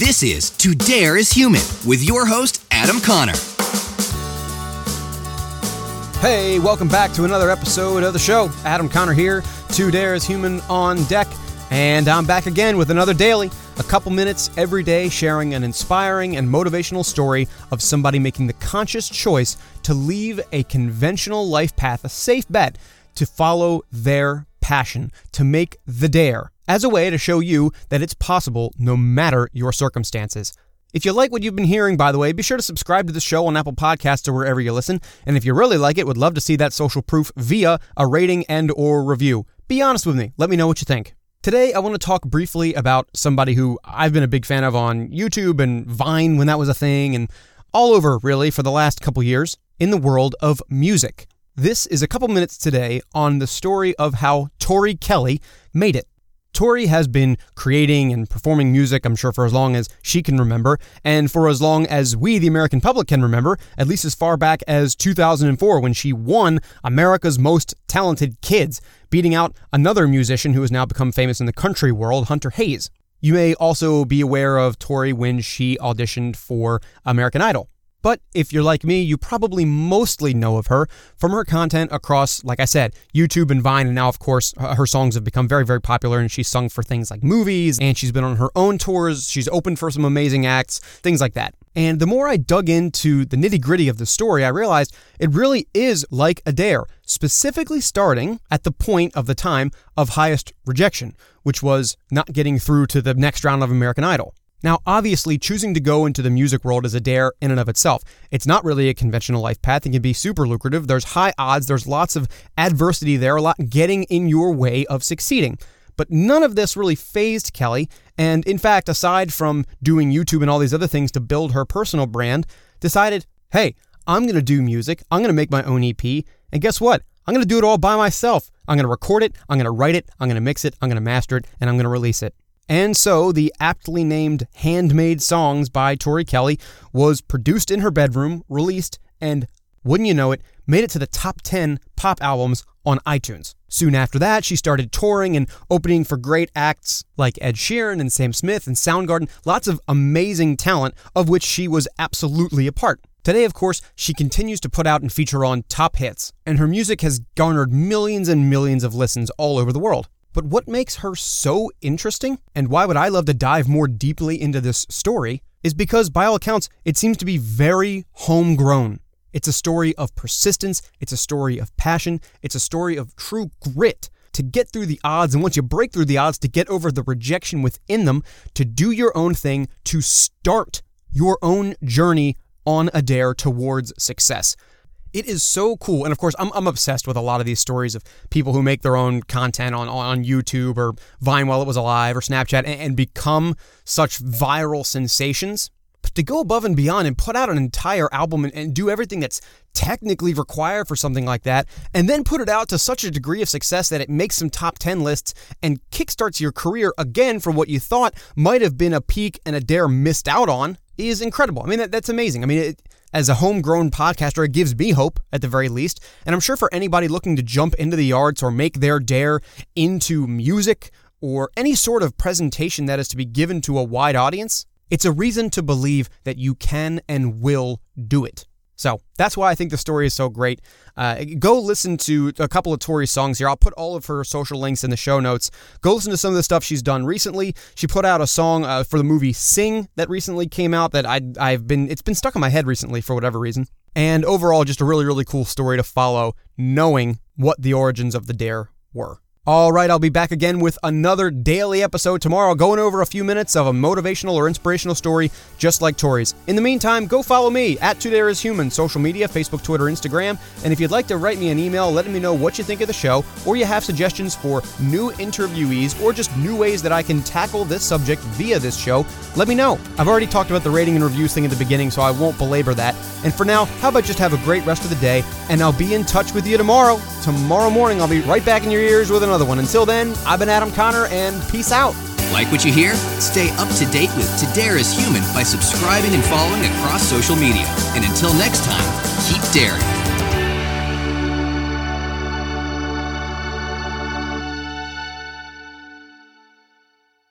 This is To Dare is Human with your host, Adam Connor. Hey, welcome back to another episode of the show. Adam Connor here, To Dare is Human on deck, and I'm back again with another daily. A couple minutes every day sharing an inspiring and motivational story of somebody making the conscious choice to leave a conventional life path, a safe bet, to follow their passion, to make the dare, as a way to show you that it's possible no matter your circumstances. If you like what you've been hearing, by the way, be sure to subscribe to the show on Apple Podcasts or wherever you listen. And if you really like it, would love to see that social proof via a rating and or review. Be honest with me. Let me know what you think. Today, I want to talk briefly about somebody who I've been a big fan of on YouTube and Vine when that was a thing, and all over, really, for the last couple years in the world of music. This is a couple minutes today on the story of how Tori Kelly made it. Tori has been creating and performing music, I'm sure, for as long as she can remember, and for as long as we, the American public, can remember, at least as far back as 2004 when she won America's Most Talented Kids, beating out another musician who has now become famous in the country world, Hunter Hayes. You may also be aware of Tori when she auditioned for American Idol. But if you're like me, you probably mostly know of her from her content across, like I said, YouTube and Vine. And now, of course, her songs have become very, very popular. And she's sung for things like movies, and she's been on her own tours. She's opened for some amazing acts, things like that. And the more I dug into the nitty gritty of the story, I realized it really is like a dare, specifically starting at the point of the time of highest rejection, which was not getting through to the next round of American Idol. Now, obviously, choosing to go into the music world is a dare in and of itself. It's not really a conventional life path. It can be super lucrative. There's high odds, there's lots of adversity there, a lot getting in your way of succeeding. But none of this really phased Kelly. And in fact, aside from doing YouTube and all these other things to build her personal brand, decided, hey, I'm going to do music. I'm going to make my own EP. And guess what? I'm going to do it all by myself. I'm going to record it. I'm going to write it. I'm going to mix it. I'm going to master it. And I'm going to release it. And so the aptly named Handmade Songs by Tori Kelly was produced in her bedroom, released, and wouldn't you know it, made it to the top 10 pop albums on iTunes. Soon after that, she started touring and opening for great acts like Ed Sheeran and Sam Smith and Soundgarden, lots of amazing talent of which she was absolutely a part. Today, of course, she continues to put out and feature on top hits, and her music has garnered millions and millions of listens all over the world. But what makes her so interesting, and why would I love to dive more deeply into this story, is because by all accounts, it seems to be very homegrown. It's a story of persistence, it's a story of passion, it's a story of true grit to get through the odds. And once you break through the odds, to get over the rejection within them, to do your own thing, to start your own journey on a dare towards success. It is so cool. And of course, I'm, I'm obsessed with a lot of these stories of people who make their own content on, on YouTube or Vine while it was alive or Snapchat and, and become such viral sensations. But to go above and beyond and put out an entire album and, and do everything that's technically required for something like that, and then put it out to such a degree of success that it makes some top 10 lists and kickstarts your career again from what you thought might have been a peak and a dare missed out on is incredible. I mean, that, that's amazing. I mean, it, as a homegrown podcaster, it gives me hope at the very least. And I'm sure for anybody looking to jump into the arts or make their dare into music or any sort of presentation that is to be given to a wide audience, it's a reason to believe that you can and will do it. So that's why I think the story is so great. Uh, go listen to a couple of Tori's songs here. I'll put all of her social links in the show notes. Go listen to some of the stuff she's done recently. She put out a song uh, for the movie Sing that recently came out that I, I've been it's been stuck in my head recently for whatever reason. And overall, just a really really cool story to follow, knowing what the origins of the dare were. All right, I'll be back again with another daily episode tomorrow, going over a few minutes of a motivational or inspirational story just like Tori's. In the meantime, go follow me at is Human, social media, Facebook, Twitter, Instagram. And if you'd like to write me an email letting me know what you think of the show, or you have suggestions for new interviewees, or just new ways that I can tackle this subject via this show, let me know. I've already talked about the rating and reviews thing at the beginning, so I won't belabor that. And for now, how about just have a great rest of the day, and I'll be in touch with you tomorrow. Tomorrow morning, I'll be right back in your ears with another another one. Until then, I've been Adam Connor, and peace out. Like what you hear? Stay up to date with To Dare is Human by subscribing and following across social media. And until next time, keep daring.